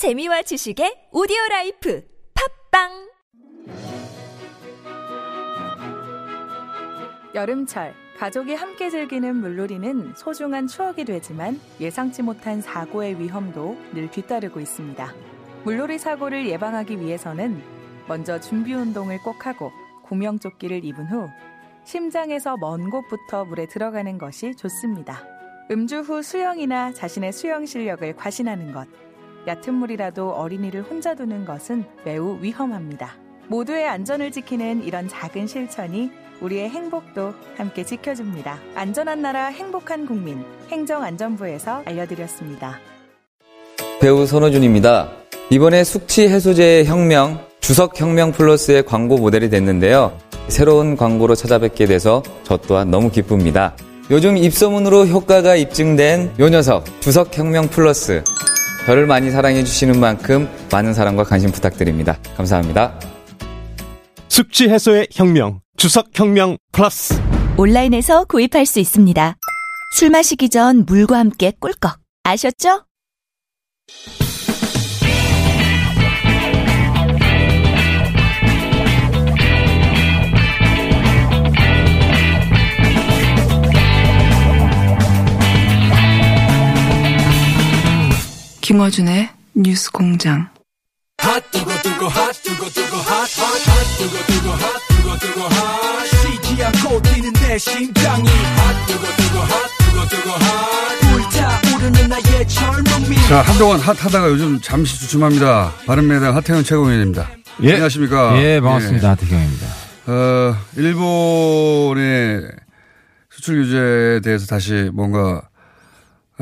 재미와 지식의 오디오 라이프 팟빵 여름철 가족이 함께 즐기는 물놀이는 소중한 추억이 되지만 예상치 못한 사고의 위험도 늘 뒤따르고 있습니다. 물놀이 사고를 예방하기 위해서는 먼저 준비 운동을 꼭 하고 구명조끼를 입은 후 심장에서 먼 곳부터 물에 들어가는 것이 좋습니다. 음주 후 수영이나 자신의 수영 실력을 과신하는 것, 얕은 물이라도 어린이를 혼자 두는 것은 매우 위험합니다. 모두의 안전을 지키는 이런 작은 실천이 우리의 행복도 함께 지켜줍니다. 안전한 나라 행복한 국민 행정안전부에서 알려드렸습니다. 배우 손호준입니다. 이번에 숙취 해소제의 혁명, 주석혁명 플러스의 광고 모델이 됐는데요. 새로운 광고로 찾아뵙게 돼서 저 또한 너무 기쁩니다. 요즘 입소문으로 효과가 입증된 요 녀석, 주석혁명 플러스. 저를 많이 사랑해 주시는 만큼 많은 사랑과 관심 부탁드립니다. 감사합니다. 숙취 해소의 혁명, 주석 혁명 플러스. 온라인에서 구입할 수 있습니다. 술 마시기 전 물과 함께 꿀꺽 아셨죠? 김어준의 뉴스 공장. 자, 한동안 핫하다가 요즘 잠시 주춤합니다. 바른미래당 하태현 최고위원입니다. 예. 안녕하십니까. 예, 반갑습니다. 하태경입니다. 어, 일본의 수출 규제에 대해서 다시 뭔가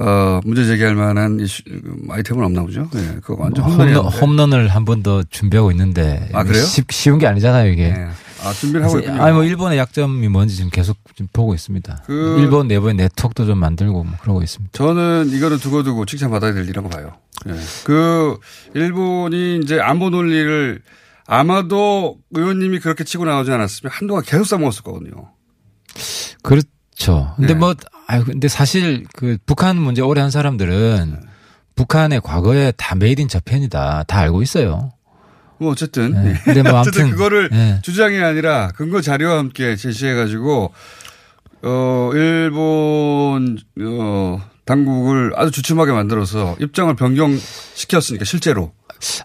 어, 문제 제기할 만한 이슈, 아이템은 없나 보죠? 예, 그거 완전 홈런, 홈런 을 한 번 더 준비하고 있는데. 아, 그래요? 쉽, 쉬운 게 아니잖아요, 이게. 예. 아, 준비를 하고 있군요. 아니, 뭐, 일본의 약점이 뭔지 지금 계속 좀 보고 있습니다. 그- 일본 내부의 네트워크도 좀 만들고 뭐 그러고 있습니다. 저는 이거는 두고두고 칭찬받아야 될 일이라고 봐요. 예. 그, 일본이 이제 안보 논리를 아마도 의원님이 그렇게 치고 나오지 않았으면 한동안 계속 써먹었을 거거든요. 그렇죠. 근데 네. 뭐, 아유, 근데 사실 그 북한 문제 오래 한 사람들은 북한의 과거에 다 made in Japan이다. 다 알고 있어요. 뭐 어쨌든. 네. 예. 근데 뭐 어쨌든 그거를 예. 주장이 아니라 근거 자료와 함께 제시해 가지고, 어, 일본, 어, 당국을 아주 주춤하게 만들어서 입장을 변경시켰으니까 실제로.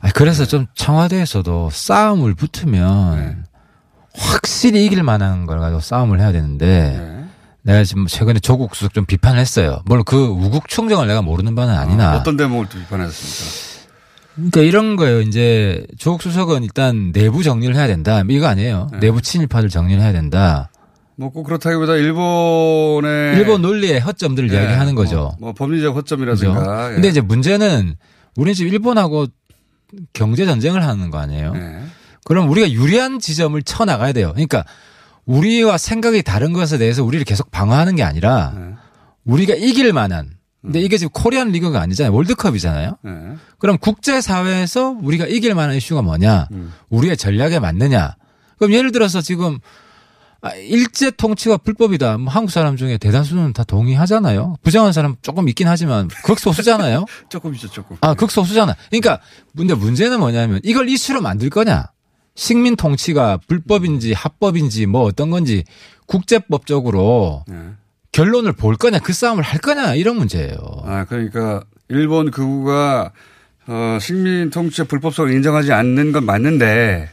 아, 그래서 좀 청와대에서도 싸움을 붙으면 네. 확실히 이길 만한 걸 가지고 싸움을 해야 되는데 네. 내가 지금 최근에 조국 수석 좀 비판을 했어요. 물론 그 우국 충정을 내가 모르는 바는 아니나. 아, 어떤 대목을 또 비판하셨습니까? 그러니까 이런 거예요. 이제 조국 수석은 일단 내부 정리를 해야 된다. 이거 아니에요. 네. 내부 친일파들 정리를 해야 된다. 뭐 꼭 그렇다기보다 일본의. 일본 논리의 허점들을 네, 이야기하는 거죠. 뭐, 뭐 법리적? 허점이라든가. 예. 근데 이제 문제는 우리는 지금 일본하고 경제 전쟁을 하는 거 아니에요. 예. 그럼 우리가 유리한 지점을 쳐 나가야 돼요. 그러니까 우리와 생각이 다른 것에 대해서 우리를 계속 방어하는 게 아니라 네. 우리가 이길 만한. 근데 이게 지금 코리안 리그가 아니잖아요. 월드컵이잖아요. 예. 그럼 국제 사회에서 우리가 이길 만한 이슈가 뭐냐? 음. 우리의 전략에 맞느냐? 그럼 예를 들어서 지금 아, 일제 통치가 불법이다. 뭐 한국 사람 중에 대다수는 다 동의하잖아요. 부정한 사람 조금 있긴 하지만 극소수잖아요. 조금이죠, 조금. 아, 극소수잖아. 그러니까 근데 문제는 뭐냐면 이걸 이슈로 만들 거냐? 식민 통치가 불법인지 합법인지 뭐 어떤 건지 국제법적으로 예. 결론을 볼 거냐? 그 싸움을 할 거냐? 이런 문제예요. 아, 그러니까 일본 극우가 어, 식민 통치의 불법성을 인정하지 않는 건 맞는데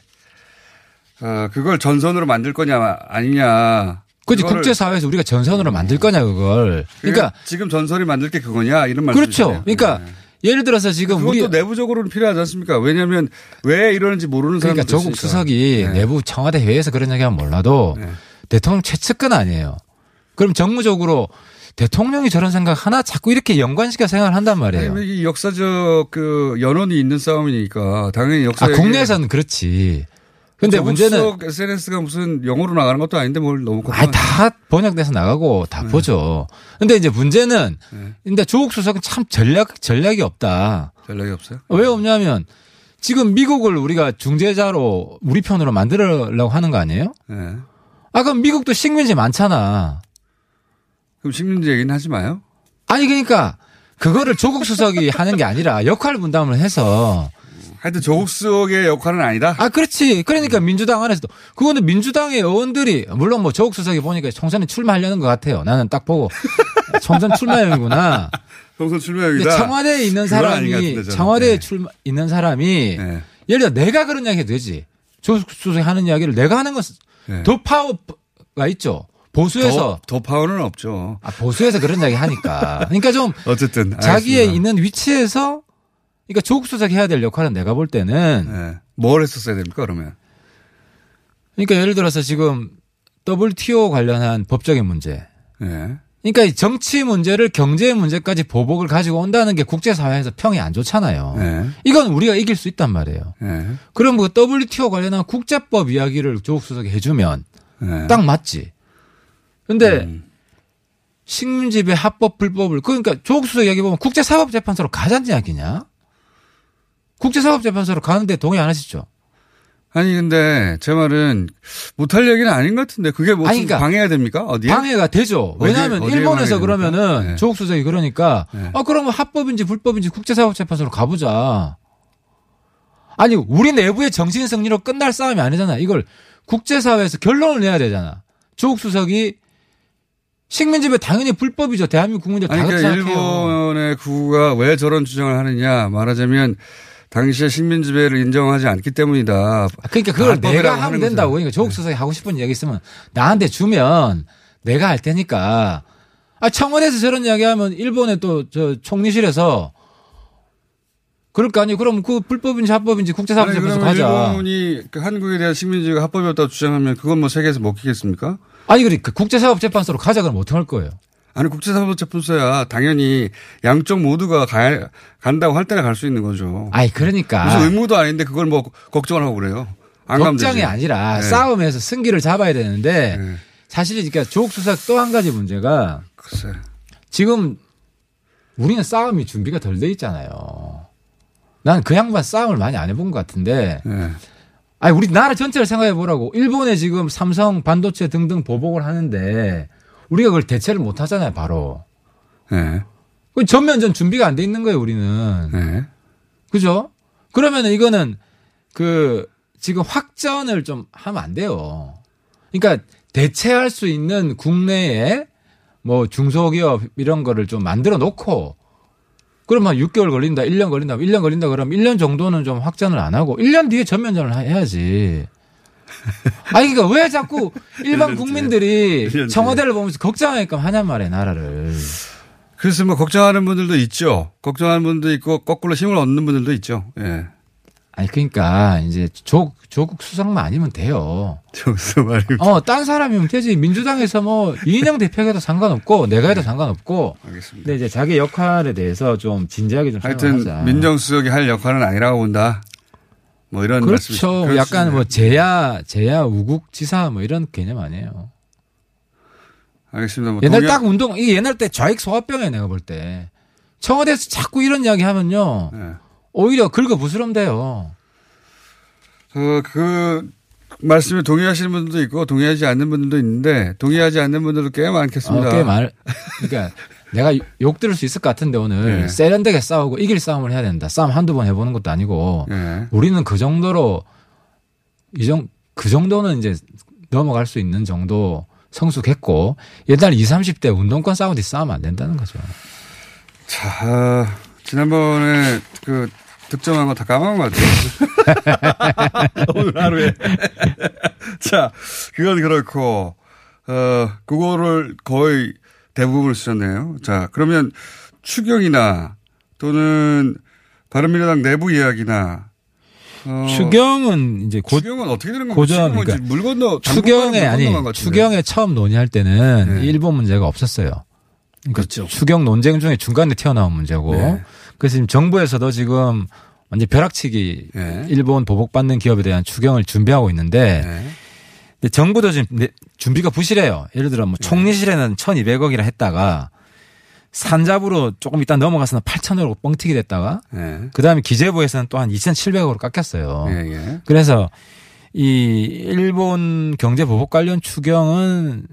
어, 그걸 전선으로 만들 거냐 아니냐. 그지 국제사회에서 우리가 전선으로 만들 거냐 그걸. 그러니까 지금 전선이 만들 게 그거냐 이런 그렇죠. 말씀이시네요. 그러니까 네. 예를 들어서 지금 그것도 우리 내부적으로는 필요하지 않습니까? 왜냐하면 왜 이러는지 모르는 그러니까 사람들 조국 수석이 네. 내부 청와대 회의에서 그런 얘기하면 몰라도 네. 대통령 최측근 아니에요. 그럼 정무적으로 대통령이 저런 생각 하나 자꾸 이렇게 연관시켜 생각을 한단 말이에요. 아니, 이 역사적 그 연원이 있는 싸움이니까 당연히 아, 역사 국내에서는 그렇지. 근데 문제는 SNS가 무슨 영어로 나가는 것도 아닌데 뭘 너무 아, 다 번역돼서 나가고 다 보죠. 근데 이제 문제는 네. 근데 조국 수석은 참 전략 전략이 없다. 전략이 없어요? 왜 없냐면 지금 미국을 우리가 중재자로 우리 편으로 만들려고 하는 거 아니에요? 네. 아 그럼 미국도 식민지 많잖아. 그럼 식민지 얘기는 하지 마요. 아니 그러니까 그거를 조국 수석이 하는 게 아니라 역할 분담을 해서 하여튼 조국 수석의 역할은 아니다. 아 그렇지 그러니까 민주당 안에서도 그거는 민주당의 의원들이 물론 뭐 조국 수석이 보니까 총선에 출마하려는 것 같아요. 나는 딱 보고 총선 출마용이구나. 총선 근데 출마용이다. 청와대에 있는 사람이 같은데. 청와대에 네. 출마 있는 사람이 네. 예를 들어 내가 그런 이야기 해도 되지. 조국 수석이 하는 이야기를 내가 하는 것은 네. 더 파워가 있죠. 보수에서 더, 더 파워는 없죠. 아, 보수에서 그런 이야기 하니까. 그러니까 좀 어쨌든 자기의 알겠습니다. 있는 위치에서 그러니까 조국 수석이 해야 될 역할은 내가 볼 때는 네. 뭘 했었어야 됩니까 그러면? 그러니까 예를 들어서 지금 WTO 관련한 법적인 문제. 네. 그러니까 이 정치 문제를 경제 문제까지 보복을 가지고 온다는 게 국제사회에서 평이 안 좋잖아요. 네. 이건 우리가 이길 수 있단 말이에요. 네. 그럼 그 WTO 관련한 국제법 이야기를 조국 수석이 해주면 네. 딱 맞지. 근데 음. 식민지배 합법 불법을 그러니까 조국 수석 이야기 보면 국제사법재판소로 가자는 이야기냐? 국제사법재판소로 가는데 동의 안 하시죠? 아니 근데 제 말은 못할 얘기는 아닌 것 같은데 그게 뭐 그러니까 방해가 됩니까? 어디에? 방해가 되죠. 왜냐하면 어디에 일본에서? 그러면은 네. 조국 수석이 그러니까 네. 아 그러면 합법인지 불법인지 국제사법재판소로 가보자. 아니 우리 내부의 정신 승리로 끝날 싸움이 아니잖아. 이걸 국제사회에서 결론을 내야 되잖아. 조국 수석이 식민지배 당연히 불법이죠. 대한민국 국민들 다 그러니까. 일본의 구가 왜 저런 주장을 하느냐 말하자면 당시에 식민 지배를 인정하지 않기 때문이다. 아, 그러니까 그걸 내가 하면 된다고. 거죠. 그러니까 조국 수석이 하고 싶은 이야기 있으면 나한테 주면 내가 할 테니까. 아, 청와대에서 저런 이야기 하면 일본의 또 저 총리실에서 그럴 거 아니에요. 그럼 그 불법인지 합법인지 그러면 가자. 일본이 그 한국에 대한 식민지가 합법이었다고 주장하면 그건 뭐 세계에서 먹히겠습니까? 아니, 그래. 그 국제사법재판소로 가자 그러면 어떻게 할 거예요? 아니 국제사법재판소야 당연히 양쪽 모두가 가, 간다고 할 때나 갈 수 있는 거죠. 아니, 그러니까. 무슨 의무도 아닌데 그걸 뭐 걱정을 하고 그래요. 안 걱정이. 아니라 네. 싸움에서 승기를 잡아야 되는데 네. 사실 그러니까 조국 수석 또한 가지 문제가 글쎄. 지금 우리는 싸움이 준비가 덜 돼 있잖아요. 난 그 양반 싸움을 많이 안 해본 것 같은데, 네. 아니 우리 나라 전체를 생각해 보라고. 일본에 지금 삼성 반도체 등등 보복을 하는데 우리가 그걸 대체를 못 하잖아요, 바로. 네. 그 전면전 준비가 안 돼 있는 거예요, 우리는. 네. 그죠? 그러면은 이거는 그 지금 확전을 좀 하면 안 돼요. 그러니까 대체할 수 있는 국내에 뭐 중소기업 이런 거를 좀 만들어 놓고 그러면 6개월 걸린다, 1년 걸린다, 1년 걸린다 그러면 1년 정도는 좀 확전을 안 하고 1년 뒤에 전면전을 해야지. 아니 그러니까 왜 자꾸 일반 국민들이. 청와대를 보면서 걱정하니까 하냔 말이에요, 나라를. 그래서 뭐 걱정하는 분들도 있죠. 걱정하는 분도 있고 거꾸로 힘을 얻는 분들도 있죠. 예. 아니 그러니까 이제 조, 조국 수석만 아니면 돼요. 저기서 말이. 어, 딴 사람이면 되지. 민주당에서 뭐 이인영 대표가 해도 상관없고 내가 해도 상관없고. 알겠습니다. 근데 이제 자기 역할에 대해서 좀 진지하게 좀 하여튼 생각하자. 민정수석이 할 역할은 아니라고 본다. 뭐 이런 그렇죠. 약간. 뭐 제야 제야 우국 지사 뭐 이런 개념 아니에요. 알겠습니다. 뭐 옛날 동의- 딱 운동 이게 옛날 때 좌익 소화병이에요 내가 볼 때. 청와대에서 자꾸 이런 이야기 하면요. 예. 오히려 긁어 부스럼돼요. 그, 그 말씀에 동의하시는 분들도 있고 동의하지 않는 분들도 있는데 동의하지 않는 분들도 꽤 많겠습니다. 어, 꽤 말. 그러니까 내가 욕 들을 수 있을 것 같은데 오늘 예. 세련되게 싸우고 이길 싸움을 해야 된다. 싸움 한두 번 해보는 것도 아니고 예. 우리는 그 정도로 이정 그 정도는 이제 넘어갈 수 있는 정도 성숙했고 옛날 20, 30대 운동권 싸우듯이 싸우면 안 된다는 거죠. 자, 아, 지난번에 그 득점한 거 다 까먹은 것 같아요. 오늘 하루에. 자, 그건 그렇고, 어, 그거를 거의 대부분을 쓰셨네요. 자, 그러면 추경이나 또는 바른미래당 내부 이야기나 어, 추경은 이제 곧 추경은 어떻게 되는 겁니까? 고전, 그러니까 물 건너 추경에 아니. 추경에 처음 논의할 때는 네. 일본 문제가 없었어요. 그러니까 그렇죠. 추경 논쟁 중에 중간에 튀어나온 문제고 네. 그래서 지금 정부에서도 지금 완전 벼락치기 네. 일본 보복받는 기업에 대한 추경을 준비하고 있는데 네. 근데 정부도 지금 내- 준비가 부실해요. 예를 들어 네. 뭐 총리실에는 1,200억이라 했다가 산잡으로 조금 이따 넘어가서는 8,000억으로 뻥튀기 됐다가 네. 그다음에 기재부에서는 또 한 2,700억으로 깎였어요. 예, 예. 그래서 이 일본 경제 보복 관련 추경은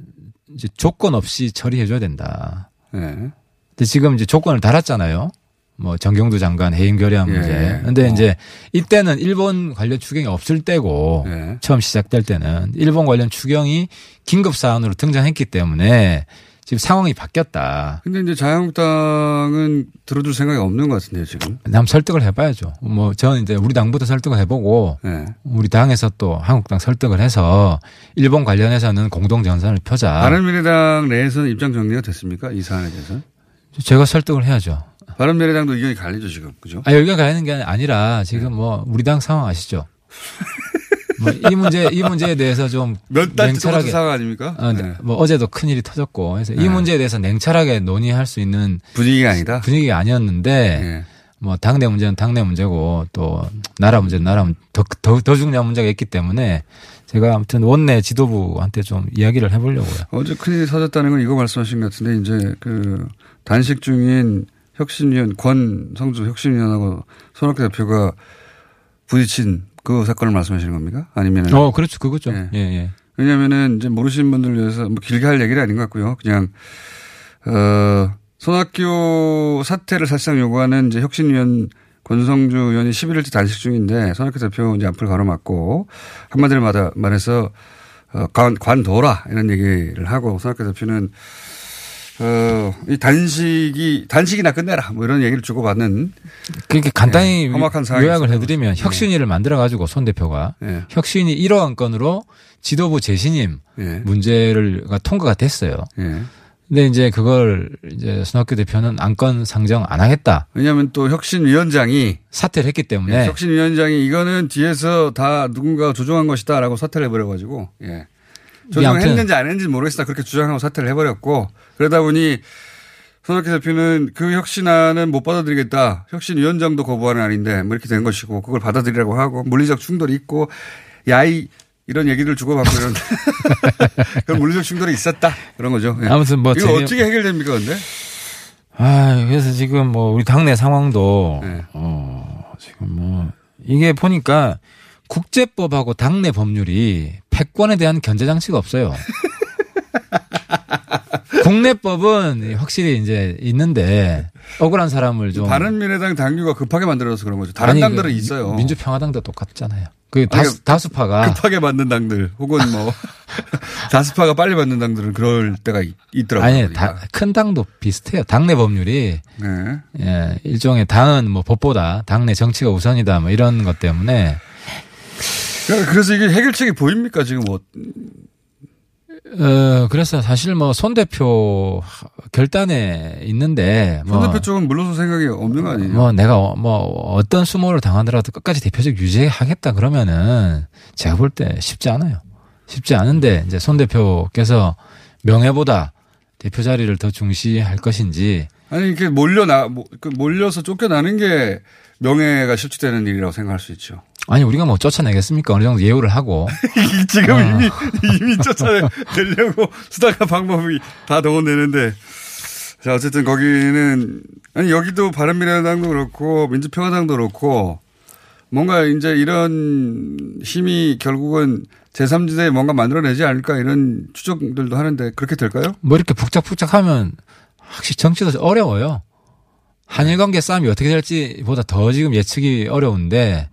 이제 조건 없이 처리해 줘야 된다. 예. 근데 지금 이제 조건을 달았잖아요. 뭐 정경두 장관 해임 결의안 예. 문제. 근데 어. 이제 이때는 일본 관련 추경이 없을 때고 예. 처음 시작될 때는 일본 관련 추경이 긴급 사안으로 등장했기 때문에 지금 상황이 바뀌었다. 근데 이제 자유한국당은 들어줄 생각이 없는 것 같은데요, 지금. 남 설득을 해봐야죠. 뭐 저는 이제 우리 당부터 설득을 해보고 예. 우리 당에서 또 한국당 설득을 해서 일본 관련해서는 공동 정선을 펴자. 바른미래당 내에서는 입장 정리가 됐습니까? 이 사안에 대해서. 제가 설득을 해야죠. 바른미래당도 의견이 갈리죠, 지금. 그죠? 아, 여기가 가는 게 아니라 지금 뭐 우리 당 상황 아시죠? 뭐 이 문제 이 문제에 대해서 좀몇 달째 똑같은 냉철하게 상황 아닙니까? 어, 네. 뭐 어제도 큰 일이 터졌고 그래서 네. 이 문제에 대해서 냉철하게 논의할 수 있는 분위기가 아니다. 분위기가 아니었는데 예. 뭐 당내 문제는 당내 문제고 또 나라 문제는 나라 문제 더, 더, 더 중요한 문제가 있기 때문에 제가 아무튼 원내 지도부한테 좀 이야기를 해보려고요. 어제 큰일이 터졌다는 건 이거 말씀하신 것 같은데 이제 그 단식 중인 혁신위원 권성주 혁신위원하고 손학규 대표가 부딪힌 그 사건을 말씀하시는 겁니까? 아니면 어, 그렇죠. 그거죠. 예. 예, 예. 왜냐면은 이제 모르시는 분들 위해서 뭐 길게 할 얘기는 아닌 것 같고요. 그냥 어 손학규 사퇴를 사실상 요구하는 이제 혁신위원 권성주 의원이 11일째 단식 중인데 손학규 대표 이제 앞을 가로막고 한마디로 말해서 어, 관, 관둬라 이런 얘기를 하고 손학규 대표는 어, 이 단식이, 단식이나 끝내라. 뭐 이런 얘기를 주고받는. 그렇게 간단히 예, 요약을 해드리면 거죠. 혁신위를 만들어가지고 손 대표가 예. 혁신이 1호 안건으로 지도부 재신임 예. 문제를가 통과가 됐어요. 예. 근데 이제 그걸 이제 손학규 대표는 안건 상정 안 하겠다 왜냐하면 또 혁신위원장이 사퇴를 했기 때문에 예, 혁신위원장이 이거는 뒤에서 다 누군가 조종한 것이다라고 사퇴를 해버려가지고 예. 조종했는지 안 했는지 모르겠으나 그렇게 주장하고 사퇴를 해버렸고 그러다 보니 손학규 대표는 그 혁신안은 못 받아들이겠다. 혁신위원장도 거부하는 아닌데 뭐 이렇게 된 것이고 그걸 받아들이라고 하고 물리적 충돌이 있고 야이 이런 얘기를 주고받고 이런 그런 물리적 충돌이 있었다 그런 거죠. 예. 아무튼 뭐 이거 재미- 어떻게 해결됩니까 근데? 아 그래서 지금 뭐 우리 당내 상황도 네. 어 지금 뭐 이게 보니까 국제법하고 당내 법률이 패권에 대한 견제 장치가 없어요. 국내법은 확실히 이제 있는데 억울한 사람을 좀 바른미래당 당규가 급하게 만들어서 그런 거죠. 다른 아니, 당들은 그 있어요. 민주평화당도 똑같잖아요. 그 다수, 다수파가 급하게 만든 당들 혹은 뭐 다스파가 빨리 만든 당들은 그럴 때가 있- 있더라고요. 아니. 다, 큰 당도 비슷해요. 당내 법률이 네. 예, 일종의 당은 뭐 법보다 당내 정치가 우선이다 뭐 이런 것 때문에 그러니까 그래서 이게 해결책이 보입니까 지금 뭐 어 그래서 사실 뭐 손 대표 결단에 있는데 뭐, 손 대표 쪽은 물러설 생각이 없는 거 아니에요? 뭐 내가 어- 뭐 어떤 수모를 당하더라도 끝까지 대표직 유지하겠다 그러면은 제가 볼 때 쉽지 않아요. 쉽지 않은데 이제 손 대표께서 명예보다 대표 자리를 더 중시할 것인지 아니 이렇게 몰려나 뭐, 그 몰려서 쫓겨나는 게 명예가 실추되는 일이라고 생각할 수 있죠. 아니 우리가 뭐 쫓아내겠습니까 어느 정도 예우를 하고 지금 어. 이미 이미 쫓아내려고 수단과 방법이 다 동원되는데 자 어쨌든 거기는 아니 여기도 바른미래당도 그렇고 민주평화당도 그렇고 뭔가 이제 이런 힘이 결국은 제3지대에 뭔가 만들어내지 않을까 이런 추정들도 하는데 그렇게 될까요? 뭐 이렇게 북적북적하면 확실히 정치도 어려워요. 한일 관계 싸움이 어떻게 될지보다 더 지금 예측이 어려운데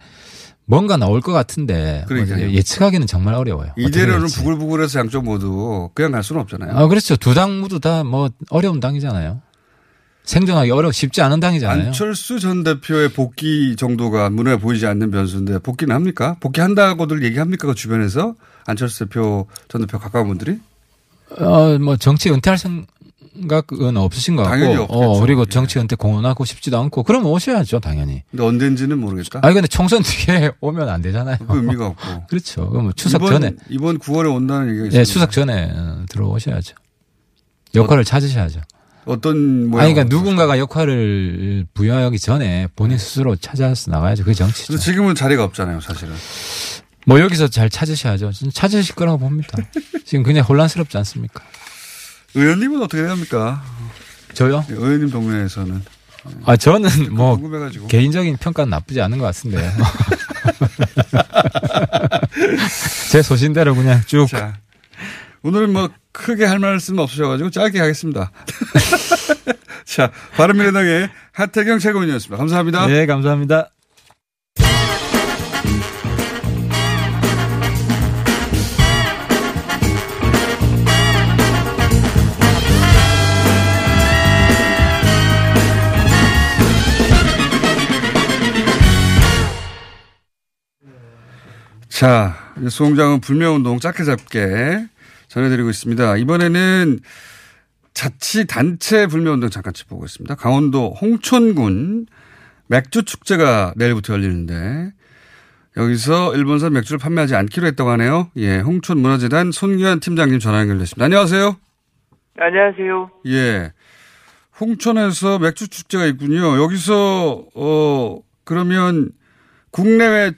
뭔가 나올 것 같은데 뭐 그러니까요. 예측하기는 정말 어려워요. 이대로는. 부글부글해서 양쪽 모두 그냥 갈 수는 없잖아요. 아 그렇죠. 두 당 모두 다 뭐 어려운 당이잖아요. 생존하기 어려 쉽지 않은 당이잖아요. 안철수 전 대표의 복귀 정도가 눈에 보이지 않는 변수인데 복귀는 합니까? 복귀한다고들 얘기합니까? 그 주변에서 안철수 대표 전 대표 가까운 분들이? 어뭐 정치 은퇴할 생 각은 없으신 것 같고, 당연히 없겠죠. 어 그리고 예. 정치 은퇴 공언하고 싶지도 않고 그럼 오셔야죠 당연히. 근데 언젠지는 모르겠다. 아니 근데 총선 뒤에 오면 안 되잖아요. 그 의미가 없고. 그렇죠. 그럼 추석 이번, 전에 이번 9월에 온다는 얘기가 있어요. 예, 추석 전에 어, 들어오셔야죠. 역할을 찾으셔야죠. 어떤 모양? 아니, 그러니까 누군가가 역할을 부여하기 전에 본인 스스로 찾아서 나가야죠. 그게 정치죠. 지금은 자리가 없잖아요, 사실은. 뭐 여기서 잘 찾으셔야죠. 좀 찾으실 거라고 봅니다. 지금 그냥 혼란스럽지 않습니까? 의원님은 어떻게 됩니까? 저요? 의원님 동네에서는. 아, 저는 뭐 궁금해가지고. 개인적인 평가는 나쁘지 않은 것 같은데. 제 소신대로 그냥 쭉. 자. 오늘은 뭐 크게 할 말씀 없으셔가지고 짧게 하겠습니다. 자, 바른미래당의 하태경 최고위원이었습니다. 감사합니다. 네, 감사합니다. 자, 수홍장은 불매운동 짧게 잡게 전해드리고 있습니다. 이번에는 자치단체 불매운동 잠깐 짚어보고 있습니다. 강원도 홍천군 맥주축제가 내일부터 열리는데 여기서 일본산 맥주를 판매하지 않기로 했다고 하네요. 예, 홍천문화재단 손기환 팀장님 전화 연결됐습니다. 안녕하세요. 안녕하세요. 예. 홍천에서 맥주 축제가 있군요. 여기서 어 그러면 국내외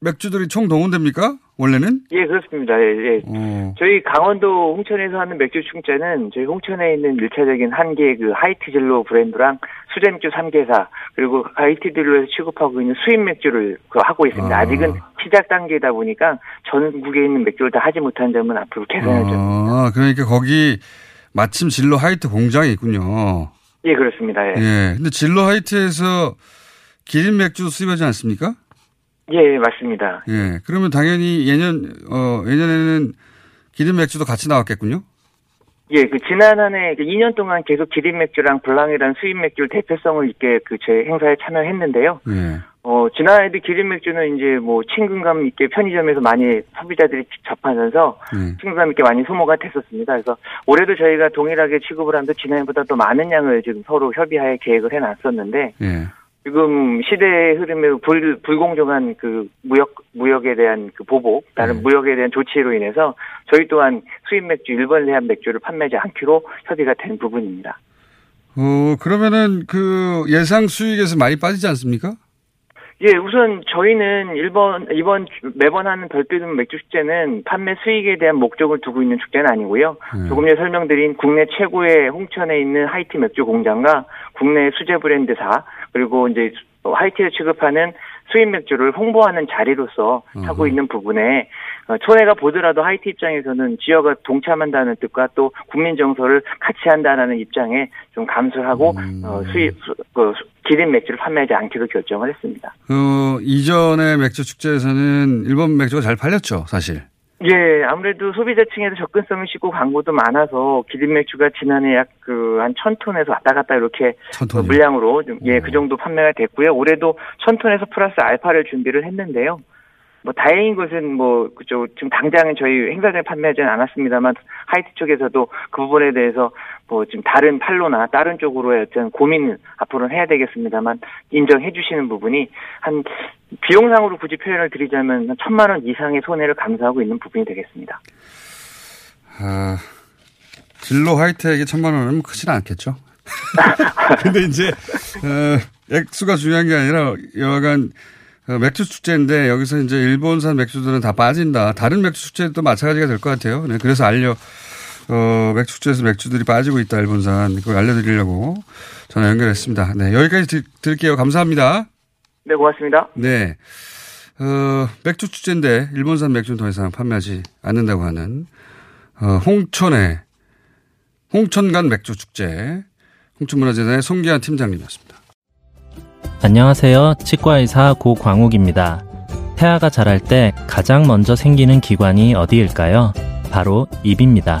맥주들이 총 동원됩니까? 원래는? 예, 그렇습니다. 예, 예. 어. 저희 강원도 홍천에서 하는 맥주 축제는 저희 홍천에 있는 일차적인 한 개의 그 하이트 진로 브랜드랑 수제 맥주 3개사 그리고 하이트 진로에서 취급하고 있는 수입 맥주를 그 하고 있습니다. 아. 아. 직은 시작 단계이다 보니까 전국에 있는 맥주를 다 하지 못한 점은 앞으로 개선할 점. 아, 그러니까 거기 마침 진로 하이트 공장이 있군요. 예, 그렇습니다. 예. 예. 근데 진로 하이트에서 기린 맥주 수입하지 않습니까? 예, 맞습니다. 예. 그러면 당연히 예년, 어, 예년에는 기린 맥주도 같이 나왔겠군요? 예, 그 지난 한해 2년 동안 계속 기린 맥주랑 블랑이라는 수입 맥주를 대표성을 있게 그 제 행사에 참여했는데요. 예. 어, 지난해도 기린 맥주는 이제 뭐 친근감 있게 편의점에서 많이 소비자들이 접하면서 예. 친근감 있게 많이 소모가 됐었습니다. 그래서 올해도 저희가 동일하게 취급을 하면서 지난해보다 또 많은 양을 지금 서로 협의하에 계획을 해놨었는데 예. 지금 시대의 흐름에 불, 불공정한 그 무역, 무역에 대한 그 보복, 다른 네. 무역에 대한 조치로 인해서 저희 또한 수입 맥주, 일본 내한 맥주를 판매하지 않기로 협의가 된 부분입니다. 어, 그러면은 그 예상 수익에서 많이 빠지지 않습니까? 예, 우선 저희는 일본 이번 주- 매번 하는 별빛은 맥주 축제는 판매 수익에 대한 목적을 두고 있는 축제는 아니고요. 네. 조금 전에 설명드린 국내 최고의 홍천에 있는 하이티 맥주 공장과 국내 수제 브랜드사 그리고 이제 하이트에 취급하는 수입 맥주를 홍보하는 자리로서 하고. 있는 부분에 어, 손해가 보더라도 하이트 입장에서는 지역과 동참한다는 뜻과 또 국민 정서를 같이 한다는 입장에 좀 감수하고 음. 어, 수입 수- 그 수- 기린 맥주를 판매하지 않기로 결정을 했습니다. 그 이전의 맥주 축제에서는 일본 맥주가 잘 팔렸죠, 사실. 예, 아무래도 소비자층에서 접근성이 쉽고 광고도 많아서 기린 맥주가 지난해 약 그 한 천 톤에서 왔다 갔다 이렇게 천 그. 물량으로 좀, 예, 어. 그 정도 판매가 됐고요. 올해도 천 톤에서 플러스 알파를 준비를 했는데요. 뭐 다행인 것은 뭐 그쪽 지금 당장은 저희 행사장에 판매하지는 않았습니다만 하이트 쪽에서도 그 부분에 대해서 뭐 지금 다른 판로나 다른 쪽으로의 어떤 고민을 앞으로는 해야 되겠습니다만 인정해 주시는 부분이 한 비용상으로 굳이 표현을 드리자면 한 천만 원 이상의 손해를 감수하고 있는 부분이 되겠습니다. 아, 진로 하이텍이 천만 원은 크지는 않겠죠. 근데 이제, 어, 액수가 중요한 게 아니라 여하간 어, 맥주 축제인데 여기서 이제 일본산 맥주들은 다 빠진다. 다른 맥주 축제도 마찬가지가 될 것 같아요. 네, 그래서 알려, 어, 맥주 축제에서 맥주들이 빠지고 있다, 일본산. 그걸 알려드리려고 전화 연결했습니다. 네, 여기까지 드, 드릴게요. 감사합니다. 네, 고맙습니다. 네. 어, 맥주 축제인데 일본산 맥주는 더 이상 판매하지 않는다고 하는 어, 홍천의 홍천간 맥주 축제 홍천문화재단의 송기한 팀장님이었습니다. 안녕하세요. 치과의사 고광욱입니다. 태아가 자랄 때 가장 먼저 생기는 기관이 어디일까요? 바로 입입니다.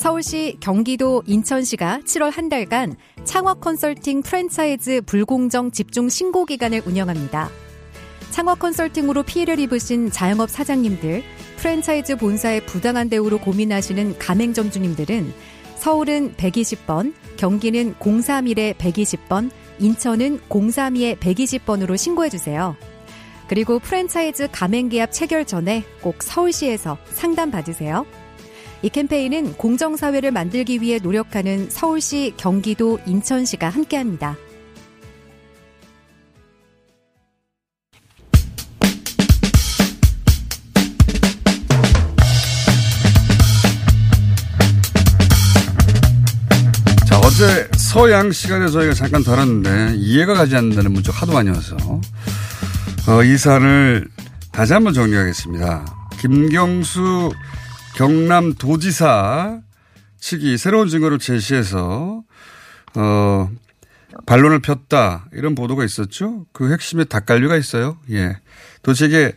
서울시, 경기도, 인천시가 7월 한 달간 창업 컨설팅 프랜차이즈 불공정 집중 신고 기간을 운영합니다. 창업 컨설팅으로 피해를 입으신 자영업 사장님들, 프랜차이즈 본사의 부당한 대우로 고민하시는 가맹점주님들은 서울은 120번, 경기는 031에 120번, 인천은 032에 120번으로 신고해주세요. 그리고 프랜차이즈 가맹계약 체결 전에 꼭 서울시에서 상담 받으세요. 이 캠페인은 공정사회를 만들기 위해 노력하는 서울시, 경기도, 인천시가 함께합니다. 자, 어제 서양 시간에 저희가 잠깐 다뤘는데 이해가 가지 않는다는 문자 하도 많이 와서 어, 이 사안을 다시 한번 정리하겠습니다. 김경수 경남 도지사 측이 새로운 증거를 제시해서 어, 반론을 폈다 이런 보도가 있었죠. 그 핵심에 닭갈비가 있어요. 예. 도대체 이게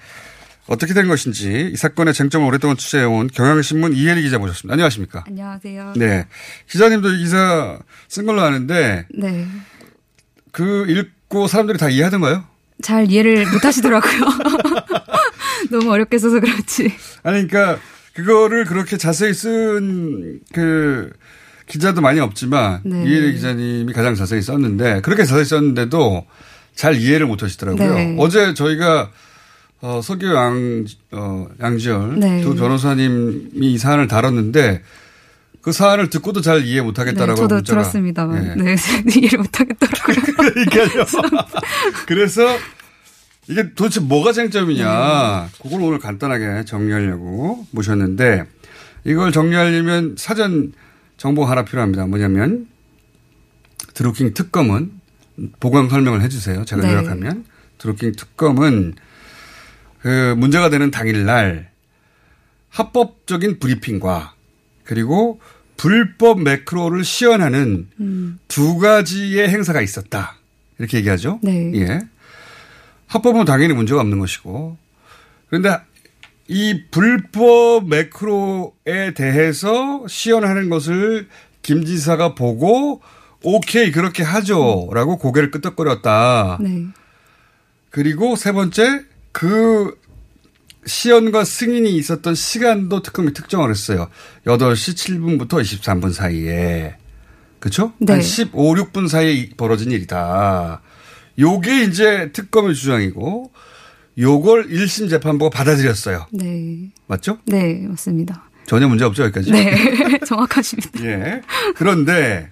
어떻게 된 것인지 이 사건의 쟁점을 오랫동안 취재해온 경향신문 이혜리 기자 모셨습니다. 안녕하십니까? 안녕하세요. 네. 기자님도 이 기사 쓴 걸로 아는데 네. 그 읽고 사람들이 다 이해하던가요? 잘 이해를 못 하시더라고요. 너무 어렵게 써서 그렇지. 아니, 그러니까 그거를 그렇게 자세히 쓴 그 기자도 많이 없지만 네. 이혜리 기자님이 가장 자세히 썼는데 그렇게 자세히 썼는데도 잘 이해를 못 하시더라고요. 네. 어제 저희가 어, 서교 양, 어, 양지열 네. 두 변호사님이 이 사안을 다뤘는데 그 사안을 듣고도 잘 이해 못 네, 하겠다라고 저도 문자가. 들었습니다만. 예. 네, 이해를 못 하겠더라고요. 그러니까요. 그래서 이게 도대체 뭐가 쟁점이냐. 그걸 오늘 간단하게 정리하려고 모셨는데 이걸 정리하려면 사전 정보 하나 필요합니다. 뭐냐면 드루킹 특검은 보강 설명을 해 주세요. 제가 네. 요약하면 드루킹 특검은 그 문제가 되는 당일날 합법적인 브리핑과 그리고 불법 매크로를 시연하는 음. 두 가지의 행사가 있었다. 이렇게 얘기하죠. 네. 예. 합법은 당연히 문제가 없는 것이고. 그런데 이 불법 매크로에 대해서 시연하는 것을 김 지사가 보고 오케이 그렇게 하죠라고 고개를 끄덕거렸다. 네. 그리고 세 번째 그 시연과 승인이 있었던 시간도 특검이 특정을 했어요. 8시 7분부터 23분 사이에. 그렇죠? 네. 한 15, 6분 사이에 벌어진 일이다. 요게 이제 특검의 주장이고 요걸 1심 재판부가 받아들였어요. 네. 맞죠? 네, 맞습니다. 전혀 문제 없죠, 여기까지? 네. 정확하십니다. 예. 그런데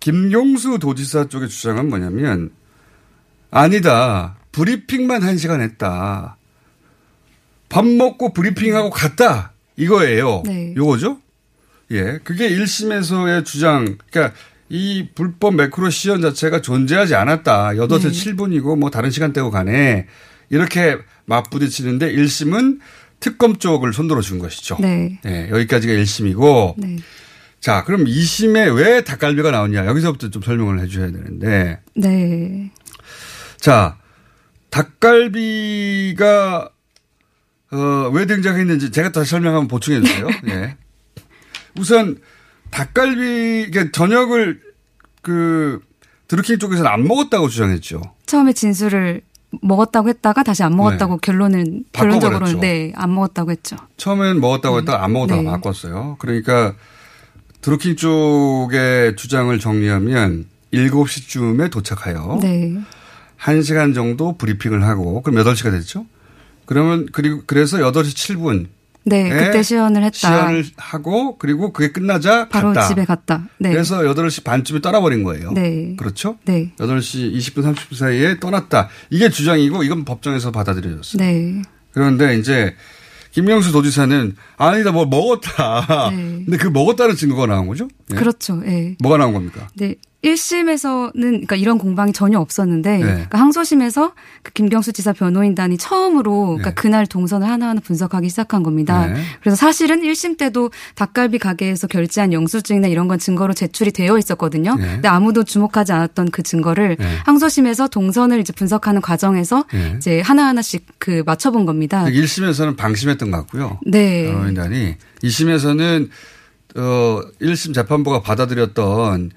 김용수 도지사 쪽의 주장은 뭐냐면 아니다. 브리핑만 한 시간 했다. 밥 먹고 브리핑하고 갔다. 이거예요. 네. 요거죠? 예. 그게 1심에서의 주장. 그러니까 이 불법 매크로 시연 자체가 존재하지 않았다. 8시 네. 7분이고 뭐 다른 시간대고 가네. 이렇게 맞부딪히는데 1심은 특검 쪽을 손들어 준 것이죠. 네. 예, 여기까지가 1심이고. 네. 자, 그럼 2심에 왜 닭갈비가 나오냐. 여기서부터 좀 설명을 해 주셔야 되는데. 네. 자, 닭갈비가, 어, 왜 등장했는지 제가 다시 설명 한번 보충해 주세요. 예. 우선, 닭갈비, 그러니까 저녁을 그, 드루킹 쪽에서는 안 먹었다고 주장했죠. 처음에 진술을 먹었다고 했다가 다시 안 먹었다고 결론은 네. 바꿔버렸죠. 결론적으로는 네, 안 먹었다고 했죠. 처음엔 먹었다고 했다가 안 먹었다가 네. 바꿨어요. 그러니까 드루킹 쪽의 주장을 정리하면 7시쯤에 도착하여 네. 1시간 정도 브리핑을 하고 그럼 8시가 됐죠. 그러면 그리고 그래서 8시 7분 네, 그때 시연을 했다. 시연을 하고 그리고 그게 끝나자 바로 갔다. 집에 갔다. 네. 그래서 8시 반쯤에 떠나버린 거예요. 네. 그렇죠? 네. 8시 20분 30분 사이에 떠났다. 이게 주장이고 이건 법정에서 받아들여졌어요. 네. 그런데 이제 김명수 도지사는 아니다 뭐 먹었다. 네. 근데 그 먹었다는 증거가 나온 거죠? 예? 그렇죠. 예. 뭐가 나온 겁니까? 네. 1심에서는 그러니까 이런 공방이 전혀 없었는데 네. 그러니까 항소심에서 그 김경수 지사 변호인단이 처음으로 그러니까 네. 그날 동선을 하나하나 분석하기 시작한 겁니다. 네. 그래서 사실은 1심 때도 닭갈비 가게에서 결제한 영수증이나 이런 건 증거로 제출이 되어 있었거든요. 네. 근데 아무도 주목하지 않았던 그 증거를 네. 항소심에서 동선을 이제 분석하는 과정에서 네. 이제 하나하나씩 그 맞춰본 겁니다. 1심에서는 방심했던 것 같고요. 네. 변호인단이 2심에서는 어 1심 재판부가 받아들였던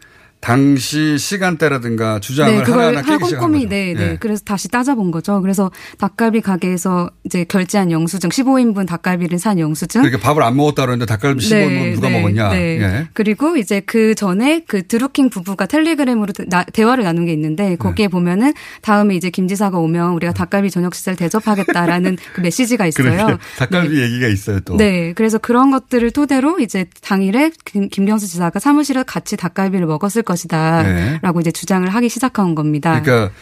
당시 시간대라든가 주장을 네, 그걸 하나하나 하 깨기 시작한 꼼꼼히 거죠. 네, 네. 예. 그래서 다시 따져본 거죠. 그래서 닭갈비 가게에서 이제 결제한 영수증 15인분 닭갈비를 산 영수증 그러니까 밥을 안 먹었다 그러는데 닭갈비 15분 누가 먹었냐. 네. 예. 그리고 이제 그 전에 그 드루킹 부부가 텔레그램으로 나- 대화를 나눈 게 있는데 거기에 보면은 다음에 이제 김 지사가 오면 우리가 닭갈비 저녁 식사를 대접하겠다라는 그 메시지가 있어요. 그러니까 닭갈비 얘기가 있어요 또. 네, 그래서 그런 것들을 토대로 이제 당일에 김, 김경수 지사가 사무실에 같이 닭갈비를 먹었을 것 이다라고 이제 주장을 하기 시작한 겁니다. 네. 그러니까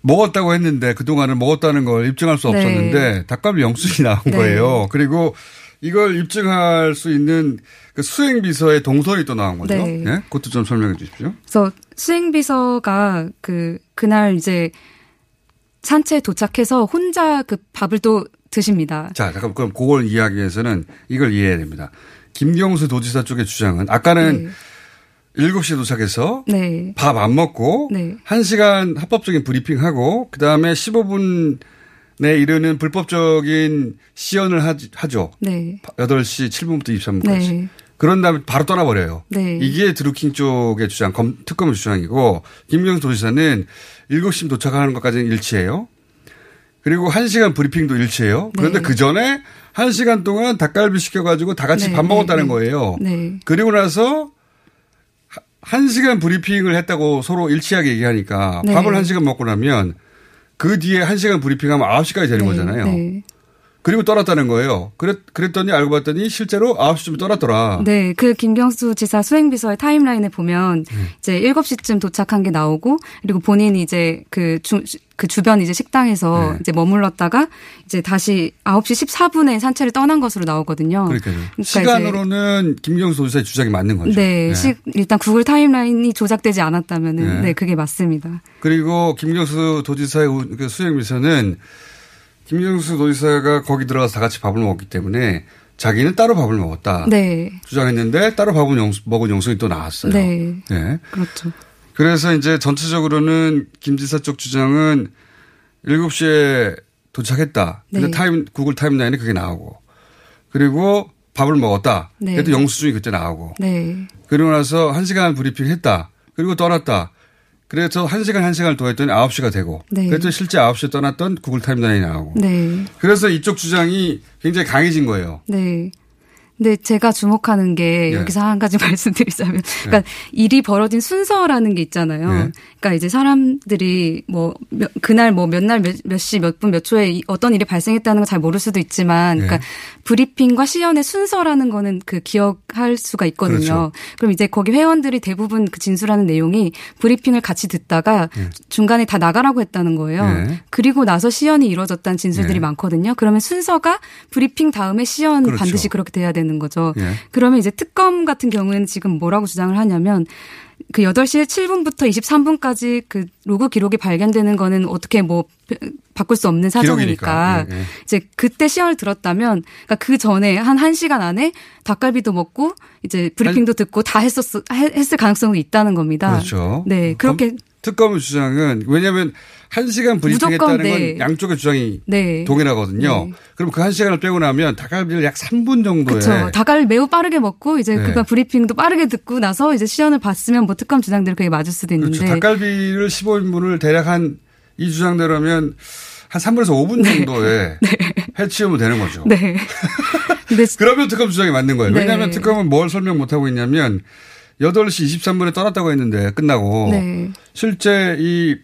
먹었다고 했는데 그동안은 먹었다는 걸 입증할 수 네. 없었는데 닭갈비 영수증이 나온 네. 거예요. 그리고 이걸 입증할 수 있는 그 수행비서의 동선이 또 나온 거죠. 네. 예? 그것도 좀 설명해 주십시오. 그래서 수행비서가 그 그날 이제 산채에 도착해서 혼자 그 밥을 또 드십니다. 자, 잠깐 그럼 그걸 이야기해서는 이걸 이해해야 됩니다. 김경수 도지사 쪽의 주장은 아까는 7시에 도착해서 네. 밥 안 먹고 네. 1시간 합법적인 브리핑하고 그다음에 15분에 이르는 불법적인 시연을 하- 하죠. 네. 8시 7분부터 23분까지. 네. 그런 다음에 바로 떠나버려요. 네. 이게 드루킹 쪽의 주장, 검, 특검의 주장이고 김경수 도지사는 7시 도착하는 것까지는 일치해요. 그리고 1시간 브리핑도 일치해요. 그런데 네. 그 전에 1시간 동안 닭갈비 시켜가지고 다 같이 네, 밥 네, 먹었다는 네. 거예요. 네. 그리고 나서 하- 한 시간 브리핑을 했다고 서로 일치하게 얘기하니까 네. 밥을 한 시간 먹고 나면 그 뒤에 한 시간 브리핑하면 9시까지 되는 거잖아요. 네. 그리고 떠났다는 거예요. 그랬, 그랬더니 알고 봤더니 실제로 9시쯤에 떠났더라. 네, 그 김경수 지사 수행비서의 타임라인에 보면 음. 이제 7시쯤 도착한 게 나오고 그리고 본인이 이제 그 주, 그 주변 이제 식당에서 네. 이제 머물렀다가 이제 다시 9시 14분에 산채를 떠난 것으로 나오거든요. 그러니까요. 이제 시간으로는 김경수 도지사의 주장이 맞는 거죠. 네, 시- 일단 구글 타임라인이 조작되지 않았다면은 네. 네, 그게 맞습니다. 그리고 김경수 도지사의 우- 그 수행비서는 김경수 도지사가 거기 들어가서 다 같이 밥을 먹었기 때문에 자기는 따로 밥을 먹었다. 네. 주장했는데 따로 밥을 영수- 먹은 영수증이 또 나왔어요. 네. 네. 그렇죠. 그래서 이제 전체적으로는 김 지사 쪽 주장은 7시에 도착했다. 근데 네. 타임, 구글 타임라인에 그게 나오고. 그리고 밥을 먹었다. 네. 그래도 영수증이 그때 나오고. 네. 그리고 나서 1시간 브리핑 했다. 그리고 떠났다. 그래서 1시간 1시간을 더 했더니 9시가 되고. 네. 그래서 실제 9시에 떠났던 구글 타임라인이 나오고. 네. 그래서 이쪽 주장이 굉장히 강해진 거예요. 네. 근데 제가 주목하는 게 예. 여기서 한 가지 말씀드리자면, 그러니까 일이 벌어진 순서라는 게 있잖아요. 예. 그러니까 이제 사람들이 뭐 몇- 그날 뭐 몇 날 몇 시 몇 분몇 초에 이- 어떤 일이 발생했다는 걸 잘 모를 수도 있지만, 예. 그러니까 브리핑과 시연의 순서라는 거는 그 기억할 수가 있거든요. 그렇죠. 그럼 이제 거기 회원들이 대부분 그 진술하는 내용이 브리핑을 같이 듣다가 중간에 다 나가라고 했다는 거예요. 예. 그리고 나서 시연이 이루어졌다는 진술들이 예. 많거든요. 그러면 순서가 브리핑 다음에 시연 그렇죠. 반드시 그렇게 돼야 되는 거죠. 예. 그러면 이제 특검 같은 경우에는 지금 뭐라고 주장을 하냐면 그 8시 7분부터 23분까지 그 로그 기록이 발견되는 거는 어떻게 뭐 바꿀 수 없는 사정이니까. 예, 예. 이제 그때 시연을 들었다면 그러니까 그 전에 한 1시간 안에 닭갈비도 먹고 이제 브리핑도 듣고 다 했었 했을 가능성이 있다는 겁니다. 그렇죠. 네. 그렇게 특검의 주장은 왜냐하면 한 시간 무조건, 브리핑 했다는 네. 건 양쪽의 주장이 네. 동일하거든요. 네. 그럼 그 한 시간을 빼고 나면 닭갈비를 약 3분 정도에 그렇죠. 닭갈비 매우 빠르게 먹고 이제 네. 그가 브리핑도 빠르게 듣고 나서 이제 시연을 봤으면 뭐 특검 주장대로 그게 맞을 수도 있는데 그렇죠. 닭갈비를 15인분을 대략 한 이 주장대로면 한 3분에서 5분 정도에 해치우면 되는 거죠. 네. 그러면 특검 주장이 맞는 거예요. 네. 왜냐하면 특검은 뭘 설명 못 하고 있냐면 8시 23분에 떠났다고 했는데 끝나고 네. 실제 이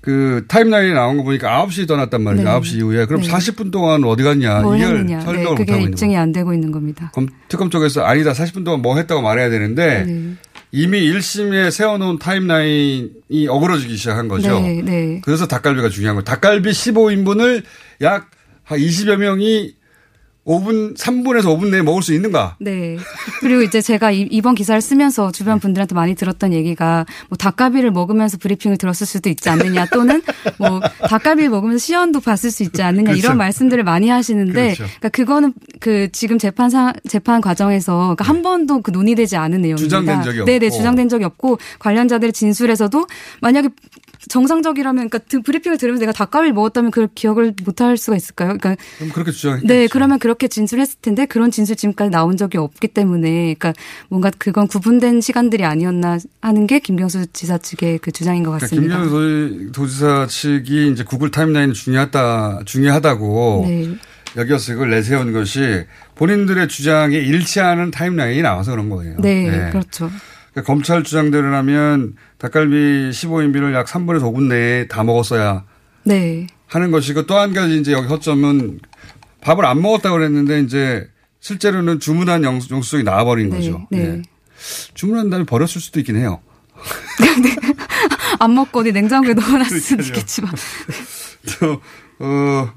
그 타임라인에 나온 거 보니까 9시 떠났단 말이죠. 네. 9시 이후에. 그럼 네. 40분 동안 어디 갔냐. 뭘 이걸. 네, 설명을 못 하고 있는 입증이. 안 되고 있는 겁니다. 검- 특검 쪽에서 아니다. 40분 동안 뭐 했다고 말해야 되는데 네. 이미 1심에 세워놓은 타임라인이 어그러지기 시작한 거죠. 네, 네. 그래서 닭갈비가 중요한 거예요. 닭갈비 15인분을 약 한 20여 명이 5분, 3분에서 5분 내에 먹을 수 있는가? 네. 그리고 이제 제가 이- 이번 기사를 쓰면서 주변 분들한테 많이 들었던 얘기가 뭐 닭갈비를 먹으면서 브리핑을 들었을 수도 있지 않느냐 또는 뭐 닭갈비를 먹으면서 시연도 봤을 수 있지 않느냐 그렇죠. 이런 말씀들을 많이 하시는데 그렇죠. 그러니까 그거는 그 지금 재판상 재판 과정에서 그러니까 한 번도 그 논의되지 않은 내용입니다. 주장된 적이 네, 네, 없고. 주장된 적이 없고 관련자들의 진술에서도 만약에 정상적이라면 그러니까 그 브리핑을 들으면서 내가 닭갈비를 먹었다면 그걸 기억을 못할 수가 있을까요? 그러니까 그럼 그렇게 주장했 네, 그러면 그렇게 진술했을 텐데 그런 진술 지금까지 나온 적이 없기 때문에 그러니까 뭔가 그건 구분된 시간들이 아니었나 하는 게 김경수 지사 측의 그 주장인 것 그러니까 같습니다. 김경수 도지사 측이 이제 구글 타임라인이 중요하다 중요하다고 네. 여겨서 이걸 내세운 것이 본인들의 주장에 일치하는 타임라인이 나와서 그런 거예요. 네, 그렇죠. 그러니까 검찰 주장대로라면 닭갈비 15인분을 약 3분에서 5분 내에 다 먹었어야 네. 하는 것이고 또 한 가지 이제 여기 허점은 밥을 안 먹었다고 그랬는데 이제 실제로는 주문한 영- 영수증이 나와버린 네, 거죠. 네. 예. 주문한 다음에 버렸을 수도 있긴 해요. 안 먹고 어디 냉장고에 넣어놨을 수도. 있겠지만. 또, 어,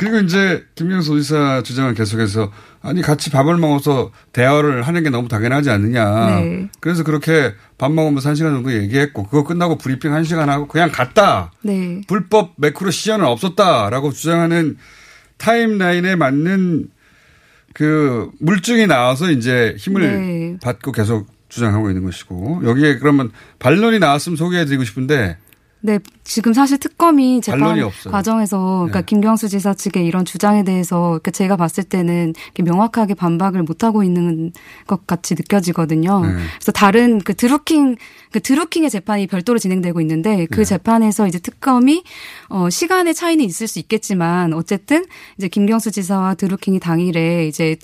그리고 이제 김명수 의사 주장은 계속해서 아니 같이 밥을 먹어서 대화를 하는 게 너무 당연하지 않느냐. 네. 그래서 그렇게 밥 먹으면서 한 시간 정도 얘기했고 그거 끝나고 브리핑 한 시간 하고 그냥 갔다. 네. 불법 매크로 시연은 없었다라고 주장하는 타임라인에 맞는 그 물증이 나와서 이제 힘을 네. 받고 계속 주장하고 있는 것이고 여기에 그러면 반론이 나왔으면 소개해드리고 싶은데 네, 지금 사실 특검이 재판. 과정에서 그러니까 네. 김경수 지사 측의 이런 주장에 대해서 그 제가 봤을 때는 명확하게 반박을 못 하고 있는 것 같이 느껴지거든요. 네. 그래서 다른 그 드루킹 그 드루킹의 재판이 별도로 진행되고 있는데 그 네. 재판에서 이제 특검이 어 시간의 차이는 있을 수 있겠지만 어쨌든 이제 김경수 지사와 드루킹이 당일에 이제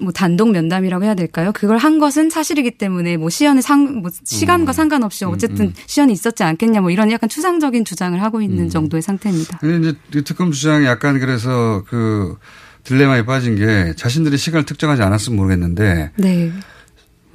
뭐 단독 면담이라고 해야 될까요? 그걸 한 것은 사실이기 때문에 뭐 시연의 상, 뭐 시간과 상관없이 어쨌든 시연이 있었지 않겠냐 뭐 이런 약간 추상적인 주장을 하고 있는 정도의 상태입니다. 근데 이제 이 특검 주장이 약간 그래서 그 딜레마에 빠진 게 자신들이 시간을 특정하지 않았으면 모르겠는데 네.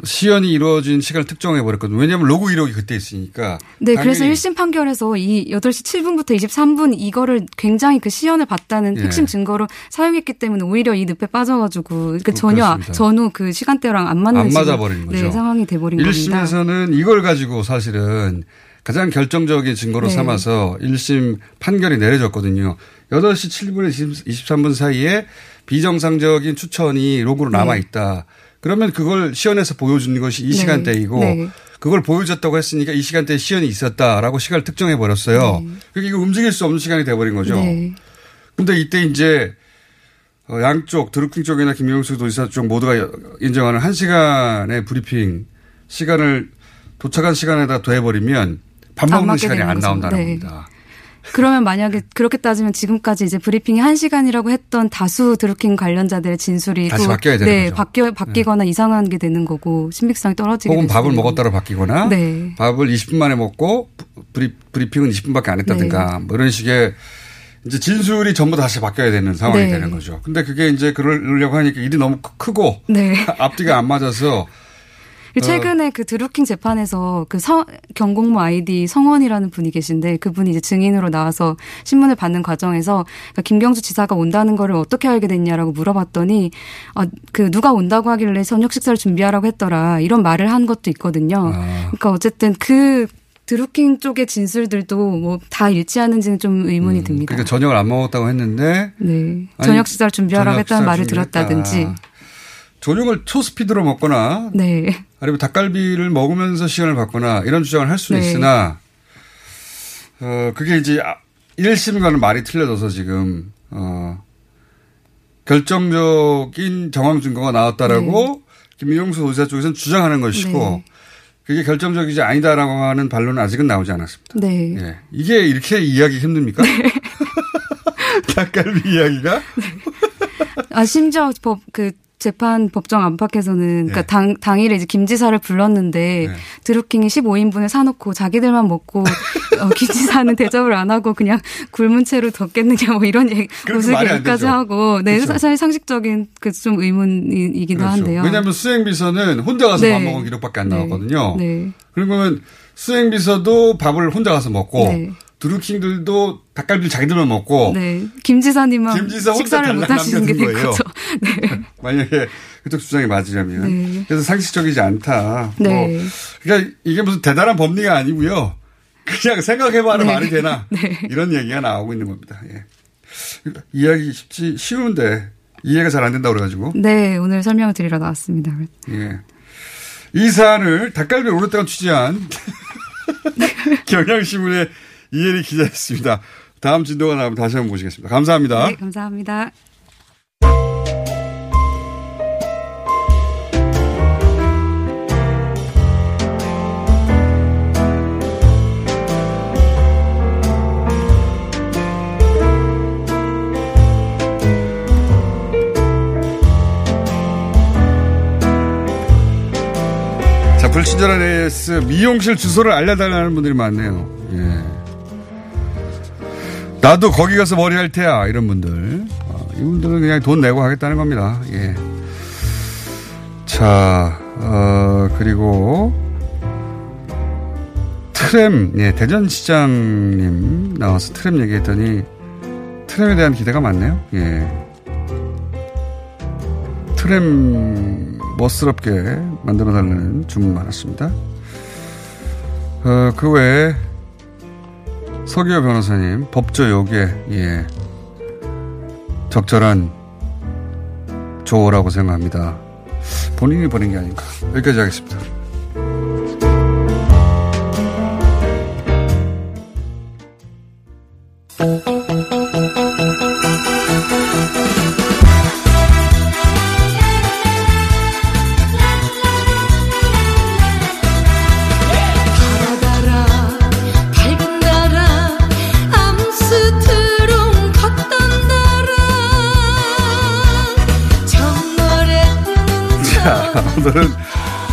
시연이 이루어진 시간을 특정해 버렸거든요. 왜냐하면 로그 이력이 그때 있으니까. 네, 그래서 당연히 1심 판결에서 이 8시 7분부터 23분 이거를 굉장히 그 시연을 봤다는 예. 핵심 증거로 사용했기 때문에 오히려 이 늪에 빠져가지고 그 전혀 그렇습니다. 전후 그 시간대랑 안 맞는 안 맞아버린 거죠. 네, 상황이 돼버린 겁니다. 1심에서는 이걸 가지고 사실은 가장 결정적인 증거로 네. 삼아서 1심 판결이 내려졌거든요. 8시 7분에 23분 사이에 비정상적인 추천이 로그로 남아 있다. 그러면 그걸 시연해서 보여주는 것이 이 네. 시간대이고 네. 그걸 보여줬다고 했으니까 이 시간대에 시연이 있었다라고 시간을 특정해 버렸어요. 그러니까 이거 움직일 수 없는 시간이 돼버린 거죠. 네. 근데 이때 이제 어, 양쪽 드루킹 쪽이나 김경수 도지사 쪽 모두가 인정하는 한 시간의 브리핑 시간을 도착한 시간에다 더해버리면 밥안 먹는 시간이 안. 나온다는 네. 겁니다. 그러면 만약에 그렇게 따지면 지금까지 이제 브리핑이 한시간이라고 했던 다수 드루킹 관련자들의 진술이 다시 또 바뀌어야 되는 네, 거죠. 바뀌어 바뀌거나 이상한 게 되는 거고 신빙성이 떨어지게 혹은 될 밥을 먹었다로 바뀌거나 네. 밥을 20분 만에 먹고 브리, 브리핑은 20분밖에 안 했다든가 네. 뭐 이런 식의 이제 진술이 전부 다시 바뀌어야 되는 상황이 네. 되는 거죠. 근데 그게 이제 그러려고 하니까 일이 너무 크- 크고 네. 앞뒤가 안 맞아서 어. 최근에 그 드루킹 재판에서 그 성, 경공모 아이디 성원이라는 분이 계신데 그분이 이제 증인으로 나와서 신문을 받는 과정에서 그러니까 김경수 지사가 온다는 거를 어떻게 알게 됐냐라고 물어봤더니 아, 그 누가 온다고 하길래 저녁 식사를 준비하라고 했더라 이런 말을 한 것도 있거든요. 아. 그러니까 어쨌든 그 드루킹 쪽의 진술들도 뭐 다 일치하는지는 좀 의문이 듭니다. 그러니까 저녁을 안 먹었다고 했는데 네. 아니, 저녁 식사를 준비하라고 했다는 말을 준비했다. 들었다든지. 저녁을 초스피드로 먹거나 네. 아니면 닭갈비를 먹으면서 시간을 받거나 이런 주장을 할 수는 네. 있으나 어 그게 이제 1심과는 말이 틀려져서 지금 어 결정적인 정황 증거가 나왔다라고 김용수 도지사 쪽에서는 주장하는 것이고 네. 그게 결정적이지 아니다라고 하는 반론은 아직은 나오지 않았습니다. 네. 예. 이게 이렇게 이해하기 힘듭니까? 닭갈비 이야기가? 아 심지어 법 그 재판 법정 안팎에서는 그러니까 당 당일에 이제 김 지사를 불렀는데 네. 드루킹이 15인분을 사놓고 자기들만 먹고 어, 김 지사는 대접을 안 하고 그냥 굶은 채로 뒀겠느냐 뭐 이런 얘기 되죠. 하고 네 그렇죠. 사실 상식적인 그 좀 의문이기도 한데요. 왜냐하면 수행 비서는 혼자 가서 네. 밥 먹은 기록밖에 안 네. 나왔거든요. 네. 그러면 수행 비서도 밥을 혼자 가서 먹고 네. 드루킹들도 닭갈비를 자기들만 먹고 네. 김 지사님만 김 지사 식사를 못 하시는 게된 거예요. 거죠. 네. 만약에 그쪽 주장이 맞으려면 네. 그래서 상식적이지 않다. 네. 뭐 그러니까 이게 무슨 대단한 법리가 아니고요. 그냥 생각해봐라 네. 말이 되나 네. 이런 얘기가 나오고 있는 겁니다. 예. 이야기 쉽지 쉬운데 이해가 잘 안 된다고 그래가지고 네, 오늘 설명을 드리러 나왔습니다. 예. 이 사안을 닭갈비 오랫동안 취재한 경향신문의 이혜리 기자였습니다. 다음 진도가 나오면 다시 한번 모시겠습니다. 감사합니다. 네, 감사합니다. 자, 불친절한 AS 미용실 주소를 알려달라는 분들이 많네요. 예. 나도 거기 가서 머리 할 테야. 이런 분들. 어, 이분들은 그냥 돈 내고 하겠다는 겁니다. 예. 자, 어, 그리고 트램, 예, 대전시장님 나와서 트램 얘기했더니 트램에 대한 기대가 많네요. 예. 트램 멋스럽게 만들어 달라는 주문 많았습니다. 어, 그 외에 서기호 변호사님 법조 요게 예 적절한 조어라고 생각합니다. 본인이 보낸 게 아닌가. 여기까지 하겠습니다. 오늘은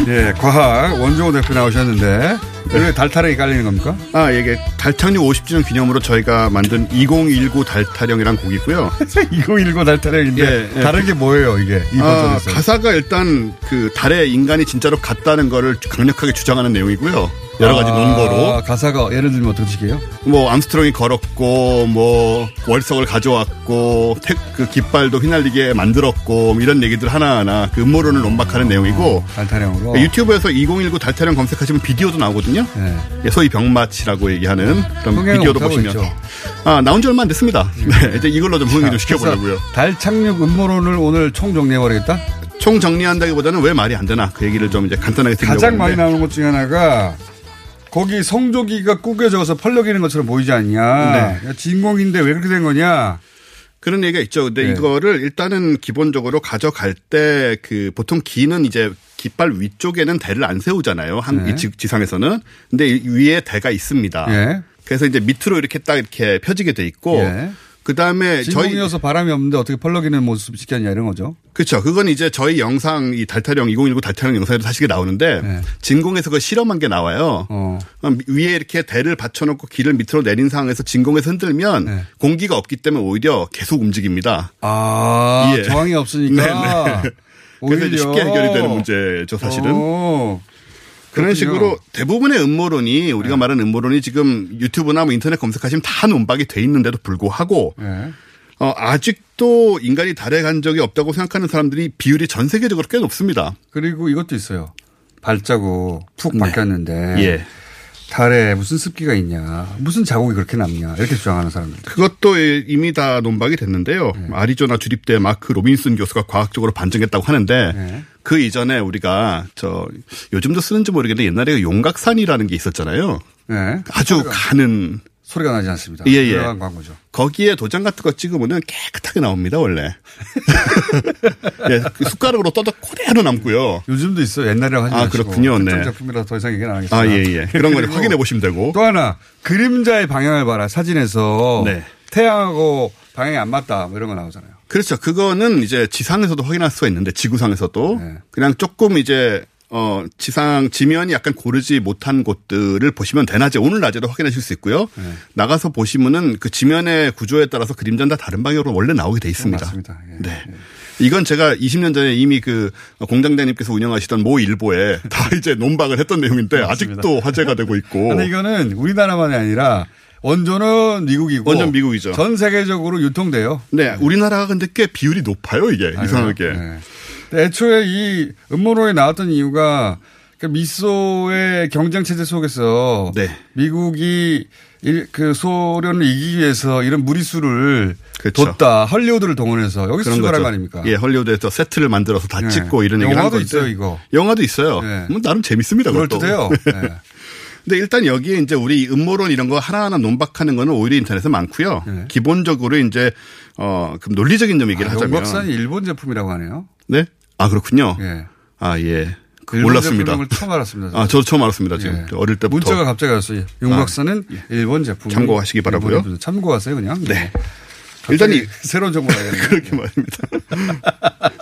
예 과학 원종호 대표 나오셨는데 왜 달타락이 깔리는 겁니까? 아, 이게 달 착륙 50주년 기념으로 저희가 만든 2019 달타령이란 곡이고요. 2019 달타령인데 다른 게 뭐예요, 이게? 이 아. 가사가 일단 그 달에 인간이 진짜로 갔다는 거를 강력하게 주장하는 내용이고요. 여러 가지 아, 논거로. 가사가 예를 들면 어떻게 시게요? 뭐 암스트롱이 걸었고 뭐 월석을 가져왔고 택, 그 깃발도 휘날리게 만들었고 뭐 이런 얘기들 하나하나 그 음모론을 논박하는 내용이고 달타령으로 유튜브에서 2019 달타령 검색하시면 비디오도 나오거든요. 예, 소위 병마치라고 얘기하는 그런 비디오도 보시면 있죠. 아 나온 지 얼마 안 됐습니다. 네, 이제 이걸로 좀 흥행 좀 시켜보려고요. 달 착륙 음모론을 오늘 총 정리해버리겠다? 총 정리한다기보다는 왜 말이 안 되나 그 얘기를 좀 이제 간단하게 드리려고 가장 많이. 나오는 것 중에 하나가 거기 성조기가 꾸겨져서 펄럭이는 것처럼 보이지 않냐. 네. 진공인데 왜 그렇게 된 거냐. 그런 얘기가 있죠. 근데 네. 이거를 일단은 기본적으로 가져갈 때 그 보통 기는 이제 깃발 위쪽에는 대를 안 세우잖아요. 한 네. 지- 지상에서는. 근데 이 위에 대가 있습니다. 예. 그래서 이제 밑으로 이렇게 딱 이렇게 펴지게 돼 있고 예. 그 다음에 저희 진공이어서 바람이 없는데 어떻게 펄럭이는 모습 시켰냐 이런 거죠. 그렇죠. 그건 이제 저희 영상 이 달타령 2019 달타령 영상에도 사실 나오는데 네. 진공에서 그 실험한 게 나와요. 어. 위에 이렇게 대를 받쳐놓고 길을 밑으로 내린 상황에서 진공에서 흔들면 네. 공기가 없기 때문에 오히려 계속 움직입니다. 아, 예. 저항이 없으니까. 네, 네. 그래서. 쉽게 해결이 되는 문제죠, 사실은. 오, 그런. 식으로 대부분의 음모론이 우리가 말하는 음모론이 지금 유튜브나 뭐 인터넷 검색하시면 다 논박이 돼 있는데도 불구하고 예. 어, 아직도 인간이 달에 간 적이 없다고 생각하는 사람들이 비율이 전 세계적으로 꽤 높습니다. 그리고 이것도 있어요. 발자국 푹 박혔는데. 예. 달에 무슨 습기가 있냐. 무슨 자국이 그렇게 남냐. 이렇게 주장하는 사람들. 그것도 이미 다 논박이 됐는데요. 네. 아리조나 주립대 마크 로빈슨 교수가 과학적으로 반증했다고 하는데 네. 그 이전에 우리가 저 요즘도 쓰는지 모르겠는데 옛날에 용각산이라는 게 있었잖아요. 네. 아주 가는 소리가 나지 않습니다. 예, 예. 광고죠. 거기에 도장 같은 거 찍으면은 깨끗하게 나옵니다, 원래. 예, 그 숟가락으로 떠도 그대로 남고요. 요즘도 있어요. 옛날이라고 하지 아, 마시고. 그렇군요. 네. 작품이라 더 이상 얘기는 안 하겠습니다. 아, 예, 예. 그런 거 확인해 보시면 되고. 또 하나 그림자의 방향을 봐라. 사진에서 네. 태양하고 방향이 안 맞다. 뭐 이런 거 나오잖아요. 그렇죠. 그거는 이제 지상에서도 확인할 수가 있는데 지구상에서도 네. 그냥 조금 이제 어 지상 지면이 약간 고르지 못한 곳들을 보시면 대낮에 오늘 낮에도 확인하실 수 있고요. 네. 나가서 보시면은 그 지면의 구조에 따라서 그림자는 다 다른 방향으로 원래 나오게 돼 있습니다. 맞습니다. 예. 네. 이건 제가 20년 전에 이미 그 공장장님께서 운영하시던 모 일보에 다 이제 논박을 했던 내용인데 아직도 화제가 되고 있고. 근데 이거는 우리나라만이 아니라 원조는 미국이고 원전 미국이죠. 전 세계적으로 유통돼요. 네, 우리나라가 근데 꽤 비율이 높아요, 이게 아유, 이상하게. 네. 근데 애초에 이 음모론에 나왔던 이유가 그 미소의 경쟁 체제 속에서 네. 미국이 일- 그 소련을 이기기 위해서 이런 무리수를 그렇죠. 뒀다. 헐리우드를 동원해서 여기서 그런 출발한. 거 아닙니까? 예, 헐리우드에서 세트를 만들어서 다 네. 찍고 이런 얘기를 한 영화도. 있어요, 이거. 영화도 있어요. 네. 뭐 나름 재밌습니다. 그것도. 듯해요. 네. 근데 일단 여기에 이제 우리 음모론 이런 거 하나하나 논박하는 거는 오히려 인터넷에 많고요. 기본적으로 이제 어, 그럼 논리적인 점 얘기를 아, 하자면. 용박산이 일본 제품이라고 하네요. 네? 아, 그렇군요. 예. 아, 예. 그 몰랐습니다. 처음 알았습니다. 아, 저도 처음 알았습니다. 지금 예. 어릴 때부터. 문자가 갑자기 왔어요. 용박사는 일본 제품. 참고하시기 바라고요. 참고하세요, 그냥. 네. 일단 이 이- 새로운 정보 알겠네요. 그렇게 말입니다.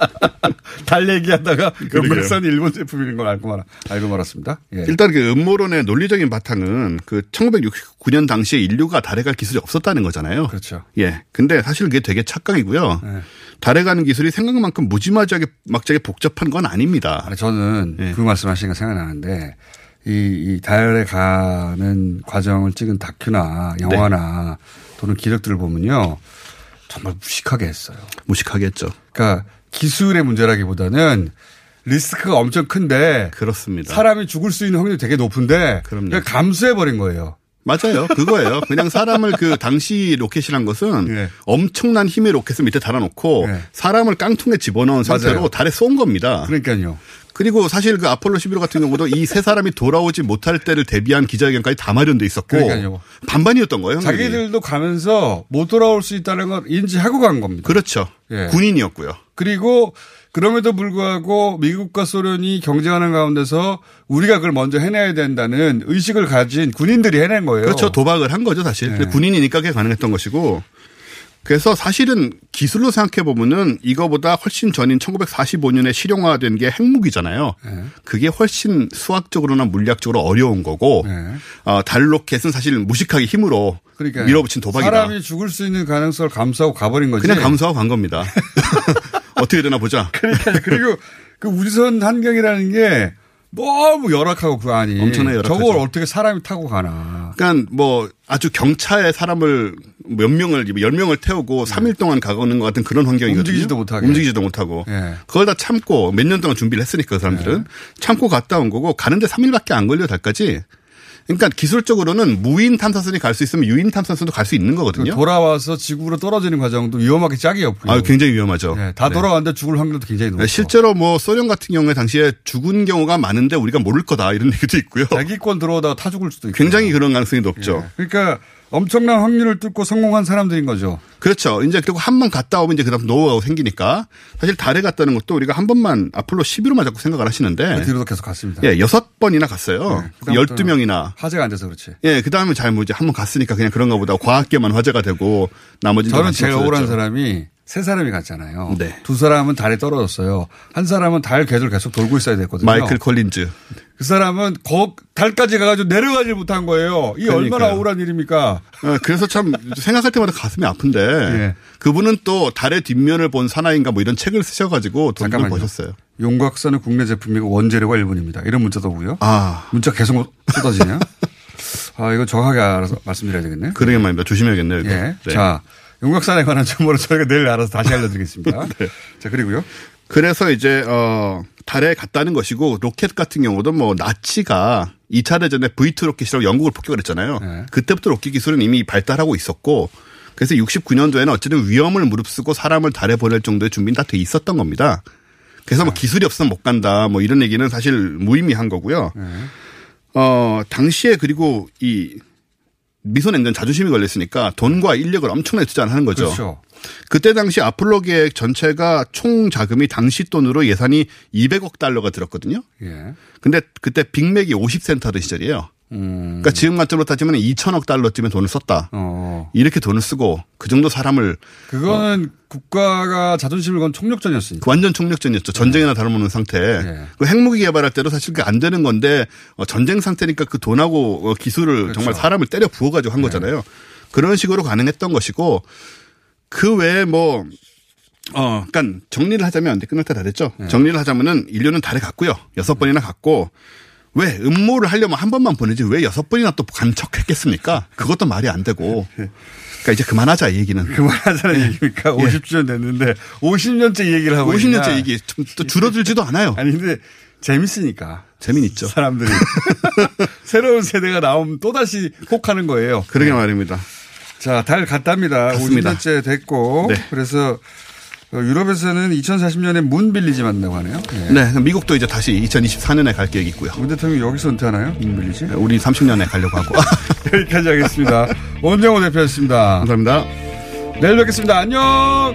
달 얘기하다가. 용박사는 일본 제품인 걸 알고 말 알고 말았습니다. 예. 일단 그 음모론의 논리적인 바탕은 그 1969년 당시에 인류가 달에 갈 기술이 없었다는 거잖아요. 그렇죠. 예. 근데 사실 그게 되게 착각이고요. 네. 달에 가는 기술이 생각만큼 무지막지하게 막지하게 복잡한 건 아닙니다. 저는 예. 그 말씀하신 거 생각나는데 이, 이 달에 가는 과정을 찍은 다큐나 영화나 또는 기록들을 보면요 정말 무식하게 했어요. 무식하게 했죠. 그러니까 기술의 문제라기보다는 리스크가 엄청 큰데 그렇습니다. 사람이 죽을 수 있는 확률이 되게 높은데 그럼요. 감수해 버린 거예요. 맞아요. 그거예요. 그냥 사람을 그 당시 로켓이란 것은 예. 엄청난 힘의 로켓을 밑에 달아놓고 예. 사람을 깡통에 집어넣은 상태로 맞아요. 달에 쏜 겁니다. 그러니까요. 그리고 사실 그 아폴로 11호 같은 경우도 이 세 사람이 돌아오지 못할 때를 대비한 기자회견까지 다 마련돼 있었고 그러니까요. 반반이었던 거예요. 확률이. 자기들도 가면서 못 돌아올 수 있다는 걸 인지하고 간 겁니다. 그렇죠. 예. 군인이었고요. 그리고 그럼에도 불구하고 미국과 소련이 경쟁하는 가운데서 우리가 그걸 먼저 해내야 된다는 의식을 가진 군인들이 해낸 거예요. 그렇죠. 도박을 한 거죠, 사실. 네. 군인이니까 그게 가능했던 것이고. 그래서 사실은 기술로 생각해 보면은 이거보다 훨씬 전인 1945년에 실용화된 게 핵무기잖아요. 네. 그게 훨씬 수학적으로나 물리학적으로 어려운 거고, 네. 어, 달 로켓은 사실 무식하게 힘으로 그러니까 밀어붙인 도박이다. 사람이 죽을 수 있는 가능성을 감수하고 가버린 거지. 그냥 감수하고 간 겁니다. 어떻게 되나 보자. 그러니까 그리고 그 우주선 환경이라는 게 너무 열악하고 그 안이 엄청나게 열악하죠. 저걸 어떻게 사람이 타고 가나. 그러니까 뭐 아주 경차에 사람을 몇 명을 열 명을 태우고 3일 동안 가고는 것 같은 그런 환경이거든요. 네. 움직이지도 못하게. 움직이지도 못하고. 예. 그걸 다 참고 몇 년 동안 준비를 했으니까 그 사람들은 네. 참고 갔다 온 거고 가는데 3일밖에 안 걸려 달까지. 그러니까 기술적으로는 무인 탐사선이 갈 수 있으면 유인 탐사선도 갈 수 있는 거거든요. 돌아와서 지구로 떨어지는 과정도 위험하게 짝이 없고요. 아, 굉장히 위험하죠. 네, 다 네. 돌아왔는데 죽을 확률도 굉장히 높고. 네, 실제로 뭐 소련 같은 경우에 당시에 죽은 경우가 많은데 우리가 모를 거다 이런 얘기도 있고요. 자기권 들어오다가 타 죽을 수도 있고. 굉장히 그런 가능성이 높죠. 그러니까 엄청난 확률을 뚫고 성공한 사람들인 거죠. 그렇죠. 이제 그리고 한 번 갔다 오면 이제 그다음 노하우가 생기니까 사실 달에 갔다는 것도 우리가 한 번만 아폴로 11호만 자꾸 생각을 하시는데 그 뒤로도 계속 갔습니다. 예, 여섯 번이나 갔어요. 네, 그다음부터는 12명이나. 화제가 안 돼서 그렇지. 예, 그 다음에 잘 뭐지 한 번 갔으니까 그냥 그런가 보다 과학계만 화제가 되고 나머지 저는 제일 억울한 사람이 세 사람이 갔잖아요. 네. 두 사람은 달에 떨어졌어요. 한 사람은 달 궤도를 계속 돌고 있어야 됐거든요. 마이클 콜린즈. 그 사람은 거, 달까지 가가지고 내려가질 못한 거예요. 이 얼마나 그러니까요. 억울한 일입니까? 어, 그래서 참 생각할 때마다 가슴이 아픈데 예. 그분은 또 달의 뒷면을 본 사나이인가 뭐 이런 책을 쓰셔가지고 돈을 잠깐만요. 버셨어요. 용각산은 국내 제품이고 원재료가 일본입니다. 이런 문자도 오고요. 아, 문자 계속 쏟아지네요. 아, 이거 정확하게 알아서 말씀드려야 되겠네요. 그러게 말입니다. 조심해야겠네요. 예. 네. 자, 용각산에 관한 정보를 저희가 내일 알아서 다시 알려드리겠습니다. 네. 자, 그리고요. 그래서 이제 어 달에 갔다는 것이고 로켓 같은 경우도 뭐 나치가 2차 대전에 V2 로켓이라고 영국을 폭격을 했잖아요. 네. 그때부터 로켓 기술은 이미 발달하고 있었고 그래서 69년도에는 어쨌든 위험을 무릅쓰고 사람을 달에 보낼 정도의 준비는 다 돼 있었던 겁니다. 그래서 뭐 기술이 없으면 못 간다 뭐 이런 얘기는 사실 무의미한 거고요. 네. 어 당시에 그리고 이 미소냉전 자존심이 걸렸으니까 돈과 인력을 엄청나게 투자를 하는 거죠. 그렇죠. 그때 당시 아폴로 계획 전체가 총 자금이 당시 돈으로 예산이 200억 달러가 들었거든요. 예. 근데 그때 빅맥이 50센트 하던 시절이에요. 음. 그러니까 지금 관점으로 따지면 2천억 달러쯤의 돈을 썼다. 어. 이렇게 돈을 쓰고 그 정도 사람을 그거는 국가가 자존심을 건 총력전이었으니까. 그 완전 총력전이었죠. 전쟁이나 다름없는 상태. 예. 그 핵무기 개발할 때도 사실 그게 안 되는 건데 어, 전쟁 상태니까 그 돈하고 어, 기술을 그렇죠. 정말 사람을 때려 부어가지고 한 거잖아요. 그런 식으로 가능했던 것이고 그 외에 뭐 어, 그러니까 정리를 하자면 끝날 때다 됐죠. 정리를 하자면은 인류는 달에 갔고요. 여섯 번이나 갔고 왜 음모를 하려면 한 번만 보내지 왜 여섯 번이나 또 간척했겠습니까? 그것도 말이 안 되고. 그러니까 이제 그만하자 이 얘기는. 그만하자는 얘기니까 50주년 됐는데 50년째 얘기를 하고 50년째 있냐. 얘기 좀 또 줄어들지도 않아요. 아니 근데 재밌으니까 재미있죠. 사람들이 새로운 세대가 나오면 또 다시 혹하는 거예요. 그러게 말입니다. 자, 달 갔답니다. 갔습니다. 50년째 됐고 네. 그래서 어, 유럽에서는 2040년에 문 빌리지 만다고 하네요. 예. 네, 미국도 이제 다시 2024년에 갈 계획이 있고요. 문 대통령이 여기서 은퇴하나요? 문 빌리지? 우리 30년에 가려고 하고. 여기까지 하겠습니다. 원정호 대표였습니다. 감사합니다. 내일 뵙겠습니다. 안녕!